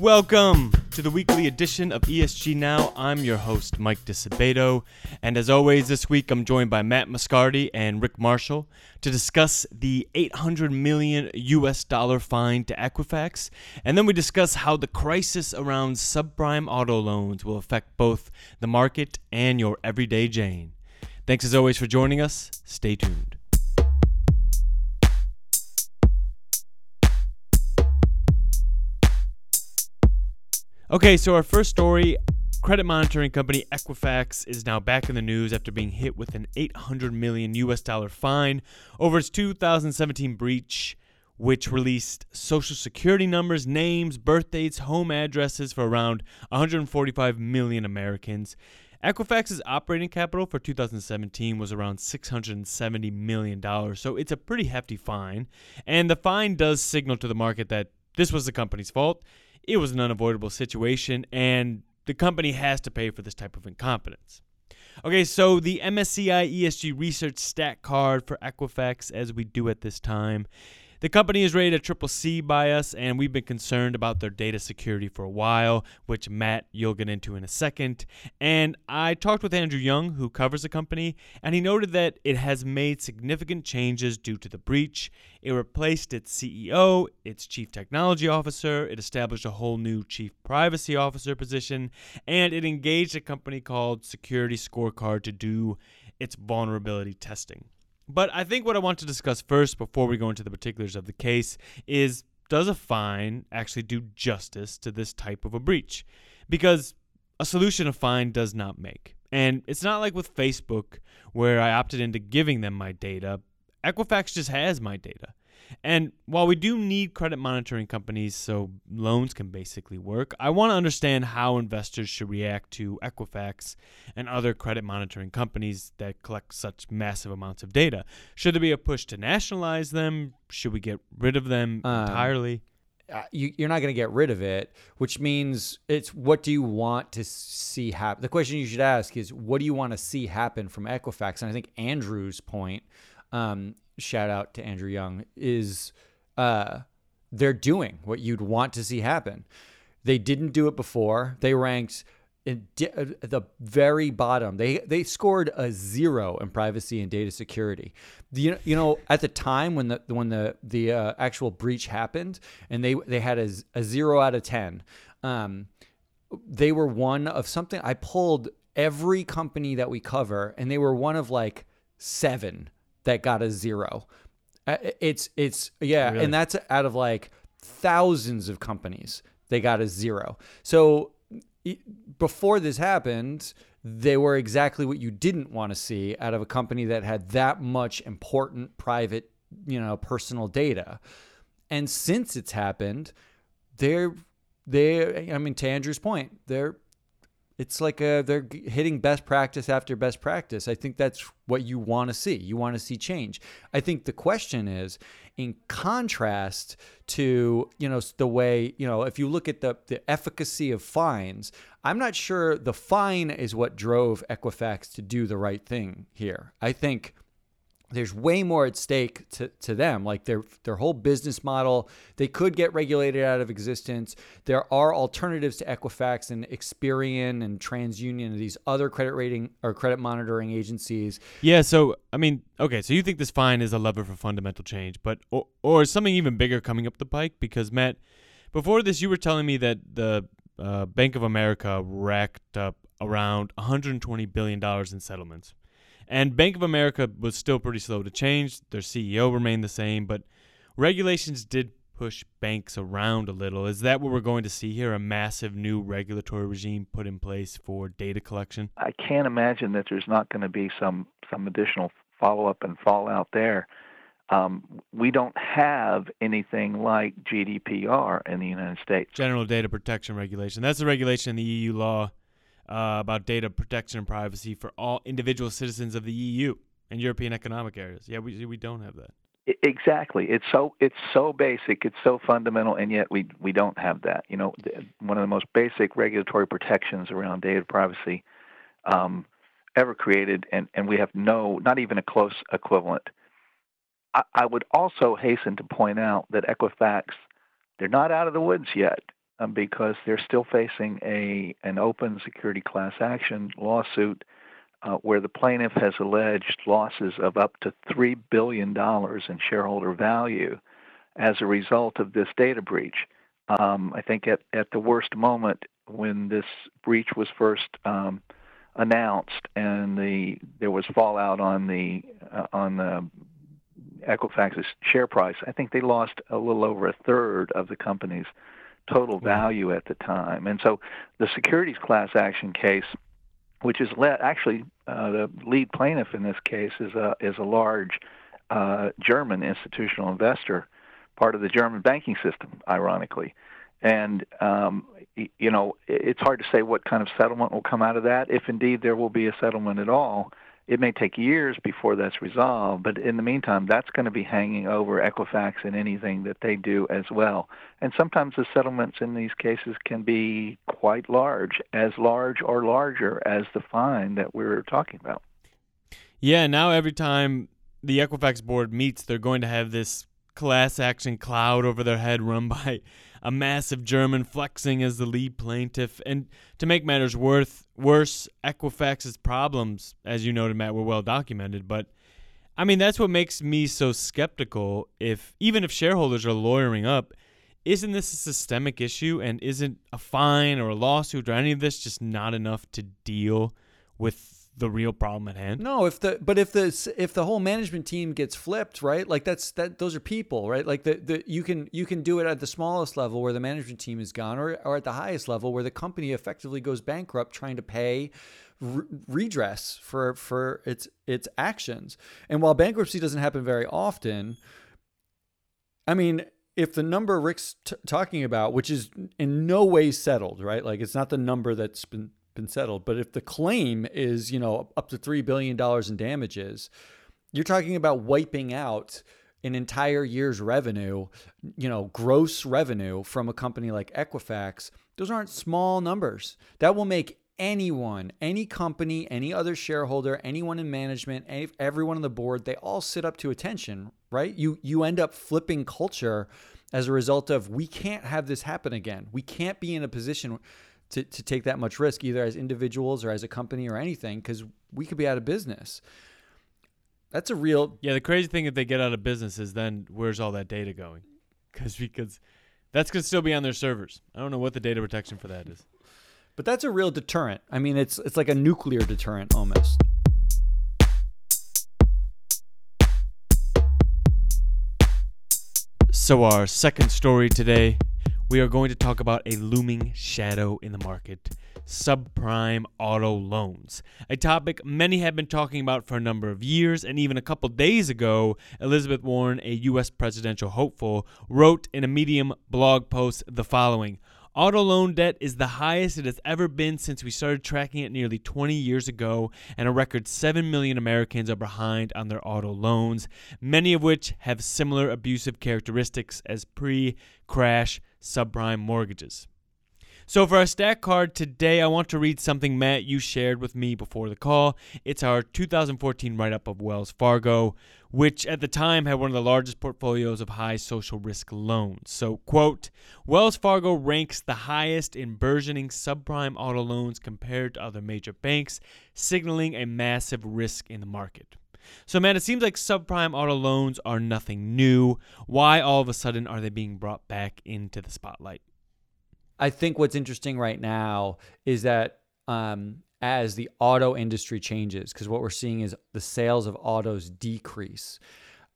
Welcome to the weekly edition of ESG Now. I'm your host, Mike Disabato, and as always, this week I'm joined by Matt Moscardi and Rick Marshall to discuss the 800 million US dollar fine to Equifax, and then we discuss how the crisis around subprime auto loans will affect both the market and your everyday Jane. Thanks as always for joining us. Stay tuned. Okay, so our first story credit monitoring company Equifax is now back in the news after being hit with an 800 million US dollar fine over its 2017 breach which released social security numbers, names, birth dates, home addresses for around 145 million Americans. Equifax's operating capital for 2017 was around $670 million, so it's a pretty hefty fine. And the fine does signal to the market that this was the company's fault it was an unavoidable situation, and the company has to pay for this type of incompetence. Okay, so the MSCI ESG Research Stat Card for Equifax, as we do at this time, the company is rated a triple C by us, and we've been concerned about their data security for a while, which Matt, you'll get into in a second. And I talked with Andrew Young, who covers the company, and he noted that it has made significant changes due to the breach. It replaced its CEO, its chief technology officer, it established a whole new chief privacy officer position, and it engaged a company called Security Scorecard to do its vulnerability testing. But I think what I want to discuss first before we go into the particulars of the case is does a fine actually do justice to this type of a breach? Because a solution a fine does not make. And it's not like with Facebook where I opted into giving them my data. Equifax just has my data. And while we do need credit monitoring companies so loans can basically work, I want to understand how investors should react to Equifax and other credit monitoring companies that collect such massive amounts of data. Should there be a push to nationalize them? Should we get rid of them um, entirely? Uh, you, are not going to get rid of it, which means it's what do you want to see happen? The question you should ask is what do you want to see happen from Equifax? And I think Andrew's point um, shout out to Andrew Young, is uh, they're doing what you'd want to see happen. They didn't do it before. They ranked uh, the very bottom. They they scored a zero in privacy and data security. The, you know, at the time when the when the the uh, actual breach happened, and they they had a, a zero out of ten. Um, they were one of something. I pulled every company that we cover, and they were one of like seven that got a zero. Uh, it's it's yeah, really? and that's out of like thousands of companies they got a zero. So before this happened, they were exactly what you didn't want to see out of a company that had that much important private, you know, personal data. And since it's happened, they're they I mean to Andrew's point, they're it's like a, they're hitting best practice after best practice. I think that's what you want to see. You want to see change. I think the question is, in contrast to you know the way you know if you look at the the efficacy of fines, I'm not sure the fine is what drove Equifax to do the right thing here. I think there's way more at stake to, to them. Like their their whole business model they could get regulated out of existence. There are alternatives to equifax and experian and transunion and these other credit rating or credit monitoring agencies. Yeah so i mean okay so you think this fine is a lever for fundamental change but or, or something even bigger coming up the pike? Because matt before this you were telling me that the uh, bank of america racked up around 120 billion dollars in settlements and Bank of America was still pretty slow to change. Their CEO remained the same, but regulations did push banks around a little. Is that what we're going to see here? A massive new regulatory regime put in place for data collection? I can't imagine that there's not going to be some some additional follow up and fallout there. Um, we don't have anything like GDPR in the United States. General Data Protection Regulation. That's a regulation in the EU law uh, about data protection and privacy for all individual citizens of the EU and European economic areas. Yeah, we we don't have that. Exactly. It's so it's so basic. It's so fundamental, and yet we we don't have that. You know, one of the most basic regulatory protections around data privacy um, ever created, and and we have no, not even a close equivalent. I, I would also hasten to point out that Equifax, they're not out of the woods yet. Um, because they're still facing a an open security class action lawsuit uh, where the plaintiff has alleged losses of up to three billion dollars in shareholder value as a result of this data breach. Um, I think at, at the worst moment when this breach was first um, announced and the there was fallout on the uh, on the Equifax's share price, I think they lost a little over a third of the company's total value at the time. And so the securities class action case, which is led, actually uh, the lead plaintiff in this case is a is a large uh, German institutional investor, part of the German banking system, ironically. And um, you know, it's hard to say what kind of settlement will come out of that, if indeed there will be a settlement at all it may take years before that's resolved, but in the meantime, that's going to be hanging over Equifax and anything that they do as well. And sometimes the settlements in these cases can be quite large, as large or larger as the fine that we're talking about. Yeah, now every time the Equifax board meets, they're going to have this class action cloud over their head run by a massive German flexing as the lead plaintiff. And to make matters worth, worse, Equifax's problems, as you noted, Matt, were well documented. But I mean, that's what makes me so skeptical. If even if shareholders are lawyering up, isn't this a systemic issue? And isn't a fine or a lawsuit or any of this just not enough to deal with the real problem at hand. No, if the but if the if the whole management team gets flipped, right? Like that's that those are people, right? Like the, the you can you can do it at the smallest level where the management team is gone, or or at the highest level where the company effectively goes bankrupt trying to pay re- redress for for its its actions. And while bankruptcy doesn't happen very often, I mean, if the number Rick's t- talking about, which is in no way settled, right? Like it's not the number that's been been settled. But if the claim is, you know, up to $3 billion in damages, you're talking about wiping out an entire year's revenue, you know, gross revenue from a company like Equifax. Those aren't small numbers. That will make anyone, any company, any other shareholder, anyone in management, any, everyone on the board, they all sit up to attention, right? You you end up flipping culture as a result of we can't have this happen again. We can't be in a position to, to take that much risk, either as individuals or as a company or anything, because we could be out of business. That's a real. Yeah, the crazy thing if they get out of business is then where's all that data going? Because because that's gonna still be on their servers. I don't know what the data protection for that is. But that's a real deterrent. I mean, it's it's like a nuclear deterrent almost. So our second story today we are going to talk about a looming shadow in the market subprime auto loans, a topic many have been talking about for a number of years. And even a couple days ago, Elizabeth Warren, a U.S. presidential hopeful, wrote in a Medium blog post the following Auto loan debt is the highest it has ever been since we started tracking it nearly 20 years ago, and a record 7 million Americans are behind on their auto loans, many of which have similar abusive characteristics as pre crash subprime mortgages. So, for our stat card today, I want to read something, Matt, you shared with me before the call. It's our 2014 write up of Wells Fargo, which at the time had one of the largest portfolios of high social risk loans. So, quote, Wells Fargo ranks the highest in burgeoning subprime auto loans compared to other major banks, signaling a massive risk in the market. So, man, it seems like subprime auto loans are nothing new. Why all of a sudden are they being brought back into the spotlight? I think what's interesting right now is that um, as the auto industry changes, because what we're seeing is the sales of autos decrease.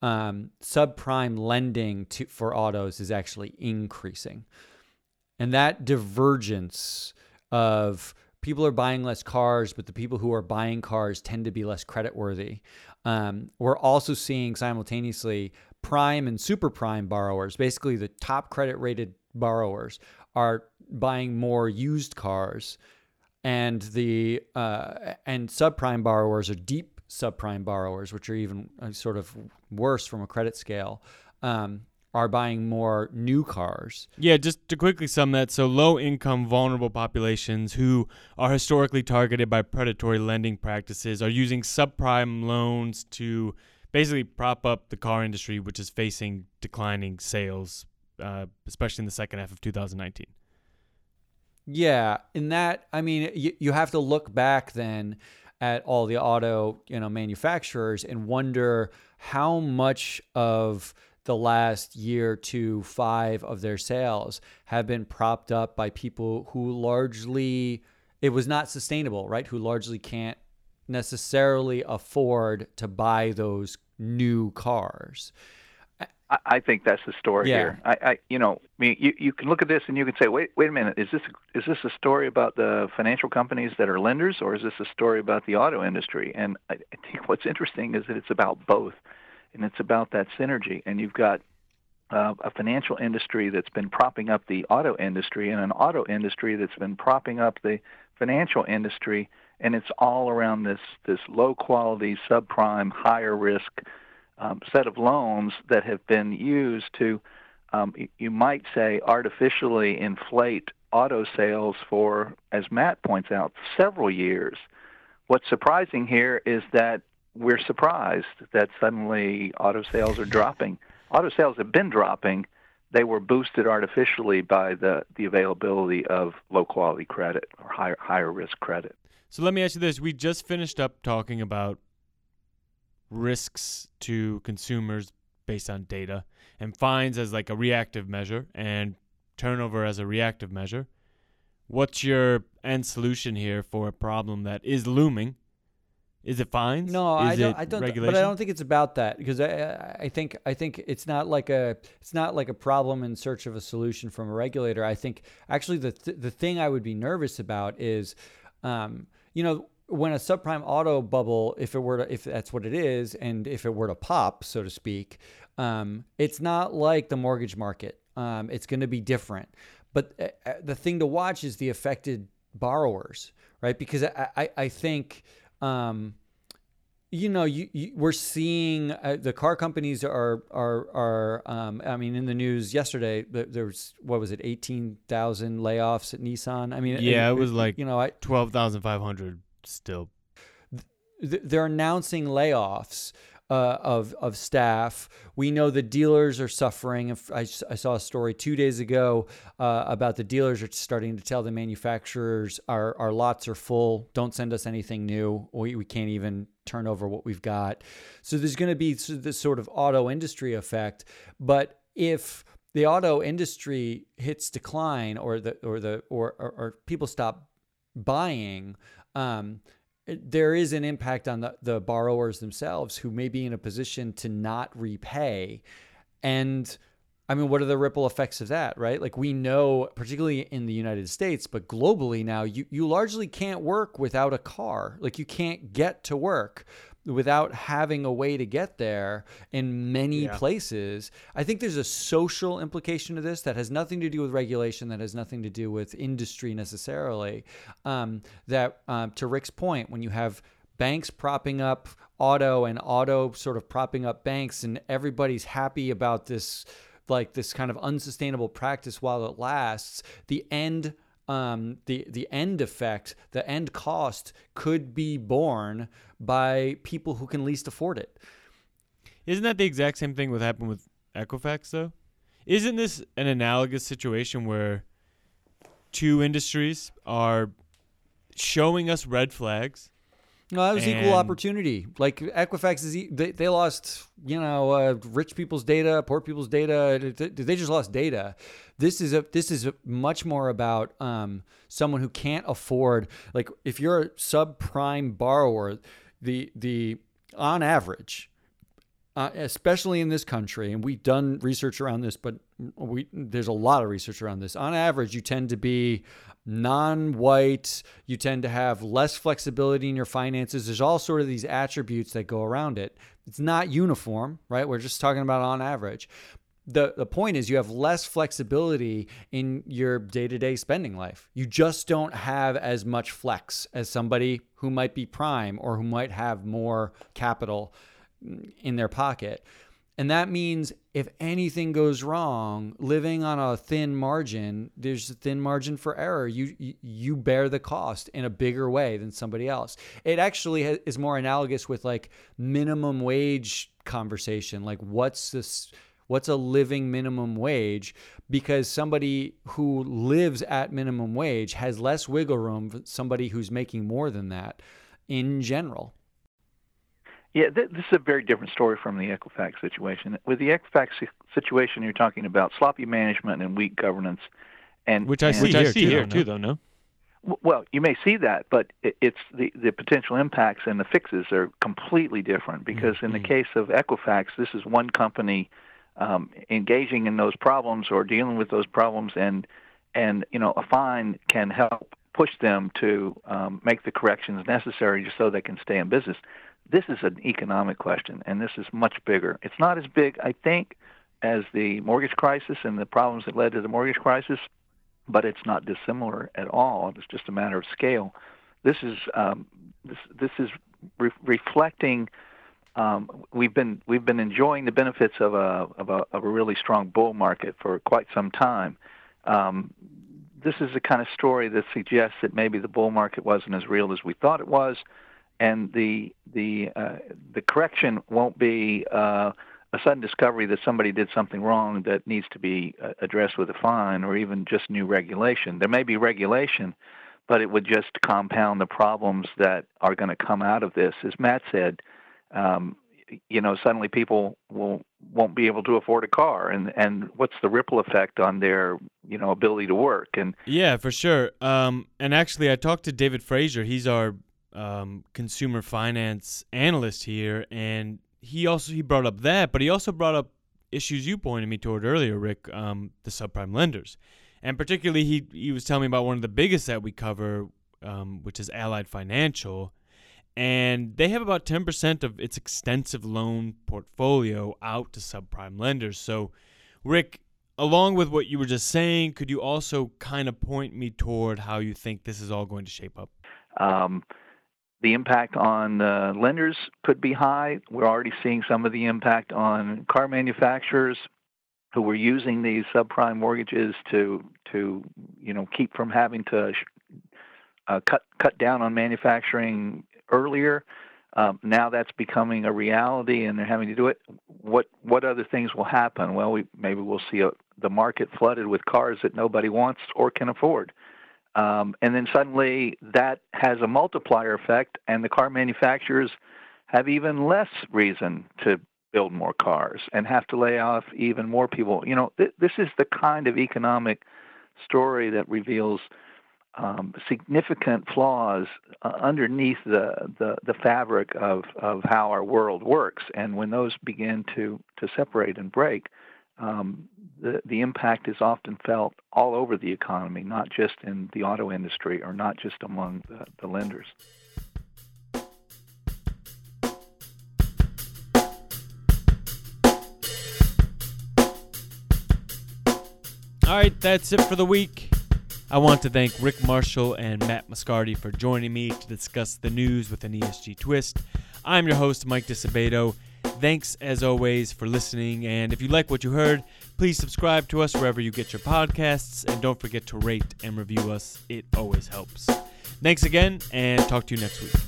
Um, subprime lending to, for autos is actually increasing. And that divergence of people are buying less cars, but the people who are buying cars tend to be less creditworthy. Um, we're also seeing simultaneously prime and super prime borrowers, basically the top credit rated borrowers, are buying more used cars, and the uh, and subprime borrowers are deep subprime borrowers, which are even uh, sort of worse from a credit scale. Um, are buying more new cars. Yeah, just to quickly sum that so low income, vulnerable populations who are historically targeted by predatory lending practices are using subprime loans to basically prop up the car industry, which is facing declining sales, uh, especially in the second half of 2019. Yeah, in that, I mean, you, you have to look back then at all the auto, you know, manufacturers and wonder how much of the last year to five of their sales have been propped up by people who largely it was not sustainable, right? Who largely can't necessarily afford to buy those new cars. I, I think that's the story Yeah. here. I, I, you know, I mean, you, you can look at this and you can say, wait, wait a minute, is this is this a story about the financial companies that are lenders, or is this a story about the auto industry? And I, I think what's interesting is that it's about both, and it's about that synergy. And you've got uh, a financial industry that's been propping up the auto industry, and an auto industry that's been propping up the financial industry, and it's all around this this low quality, subprime, higher risk um, set of loans that have been used to, um, you might say, artificially inflate auto sales for, as Matt points out, several years. What's surprising here is that we're surprised that suddenly auto sales are dropping. Auto sales have been dropping. They were boosted artificially by the, the availability of low quality credit or higher higher risk credit. So let me ask you this: We just finished up talking about risks to consumers based on data, and fines as like a reactive measure, and turnover as a reactive measure. What's your end solution here for a problem that is looming? Is it fines? No, I don't. I don't. Regulation? But I don't think it's about that because I, I- I think I think it's not like a it's not like a problem in search of a solution from a regulator. I think actually the th- the thing I would be nervous about is, um, you know, when a subprime auto bubble, if it were to, if that's what it is, and if it were to pop, so to speak, um, it's not like the mortgage market. Um, it's going to be different. But uh, uh, the thing to watch is the affected borrowers, right? Because I, I, I think, um, you know, you, you we're seeing uh, the car companies are are are. Um, I mean, in the news yesterday, there was what was it, eighteen thousand layoffs at Nissan. I mean, Yeah, it was like you know, I, twelve thousand five hundred still. th- they're announcing layoffs uh, of of staff. We know the dealers are suffering. I, I, saw a story two days ago uh, about the dealers are starting to tell the manufacturers our our lots are full. Don't send us anything new. We we can't even turn over what we've got. So there's going to be this sort of auto industry effect. But if the auto industry hits decline or the or the or, or, or people stop buying um, there is an impact on the, the borrowers themselves who may be in a position to not repay. And i mean what are the ripple effects of that right? Like we know particularly in the united states but globally now you, you largely can't work without a car. Like you can't get to work without having a way to get there in many Yeah. places. I think there's a social implication to this that has nothing to do with regulation, that has nothing to do with industry necessarily. Um, that, um, to Rick's point, when you have banks propping up auto and auto sort of propping up banks, and everybody's happy about this, like this kind of unsustainable practice while it lasts, the end um, the the end effect, the end cost could be borne by people who can least afford it. Isn't that the exact same thing what happened with Equifax though? Isn't this an analogous situation where two industries are showing us red flags? No, that was And- equal opportunity. Like Equifax is they, they lost, you know, uh, rich people's data, poor people's data. They- They just lost data. This is a this is a much more about um, someone who can't afford. Like if you're a subprime borrower, the the on average, uh, especially in this country, and we've done research around this, but we there's a lot of research around this. On average, you tend to be non-white. You tend to have less flexibility in your finances. There's all sort of these attributes that go around it. It's not uniform, right? We're just talking about on average. The, the point is you have less flexibility in your day-to-day spending life. You just don't have as much flex as somebody who might be prime or who might have more capital mm, in their pocket. And that means if anything goes wrong, living on a thin margin, there's a thin margin for error. You you, bear the cost in a bigger way than somebody else. It actually is more analogous with like minimum wage conversation. Like what's this What's a living minimum wage? Because somebody who lives at minimum wage has less wiggle room than somebody who's making more than that in general. Yeah, th- this is a very different story from the Equifax situation. With the Equifax situation, you're talking about sloppy management and weak governance, and which I and, see Which I here see too, here though, too, no? though. No. Well, you may see that, but it's the, the potential impacts and the fixes are completely different because in the Mhm. case of Equifax, this is one company um, engaging in those problems or dealing with those problems, and and you know a fine can help push them to um, make the corrections necessary just so they can stay in business. This is an economic question, and this is much bigger. It's not as big, I think, as the mortgage crisis and the problems that led to the mortgage crisis, but it's not dissimilar at all. It's just a matter of scale. This is um, this this is re- reflecting. Um, we've been we've been enjoying the benefits of a, of a of a really strong bull market for quite some time. Um, this is the kind of story that suggests that maybe the bull market wasn't as real as we thought it was, and the the uh, the correction won't be uh, a sudden discovery that somebody did something wrong that needs to be uh, addressed with a fine or even just new regulation. There may be regulation, but it would just compound the problems that are going to come out of this. As Matt said, um, you know, suddenly people will won't be able to afford a car, and and what's the ripple effect on their you know ability to work? And Yeah, for sure. Um, and actually, I talked to David Frazier. He's our um, consumer finance analyst here, and he also he brought up that, but he also brought up issues you pointed me toward earlier, Rick, um, the subprime lenders, and particularly he he was telling me about one of the biggest that we cover, um, which is Ally Financial, and they have about ten percent of its extensive loan portfolio out to subprime lenders. So, Rick, along with what you were just saying, could you also kind of point me toward how you think this is all going to shape up? Um, the impact on uh, lenders could be high. We're already seeing some of the impact on car manufacturers who were using these subprime mortgages to to you know keep from having to uh, cut cut down on manufacturing earlier. Um, now that's becoming a reality, and they're having to do it. What what other things will happen? Well, we maybe we'll see a, the market flooded with cars that nobody wants or can afford. Um, and then suddenly that has a multiplier effect, and the car manufacturers have even less reason to build more cars and have to lay off even more people. You know, th- this is the kind of economic story that reveals um, significant flaws uh, underneath the, the, the fabric of, of how our world works. And when those begin to, to separate and break, um, the, the impact is often felt all over the economy, not just in the auto industry or not just among the, the lenders. All right, that's it for the week. I want to thank Rick Marshall and Matt Moscardi for joining me to discuss the news with an ESG twist. I'm your host, Mike Disabato. Thanks, as always, for listening. And if you like what you heard, please subscribe to us wherever you get your podcasts. And don't forget to rate and review us, it always helps. Thanks again, and talk to you next week.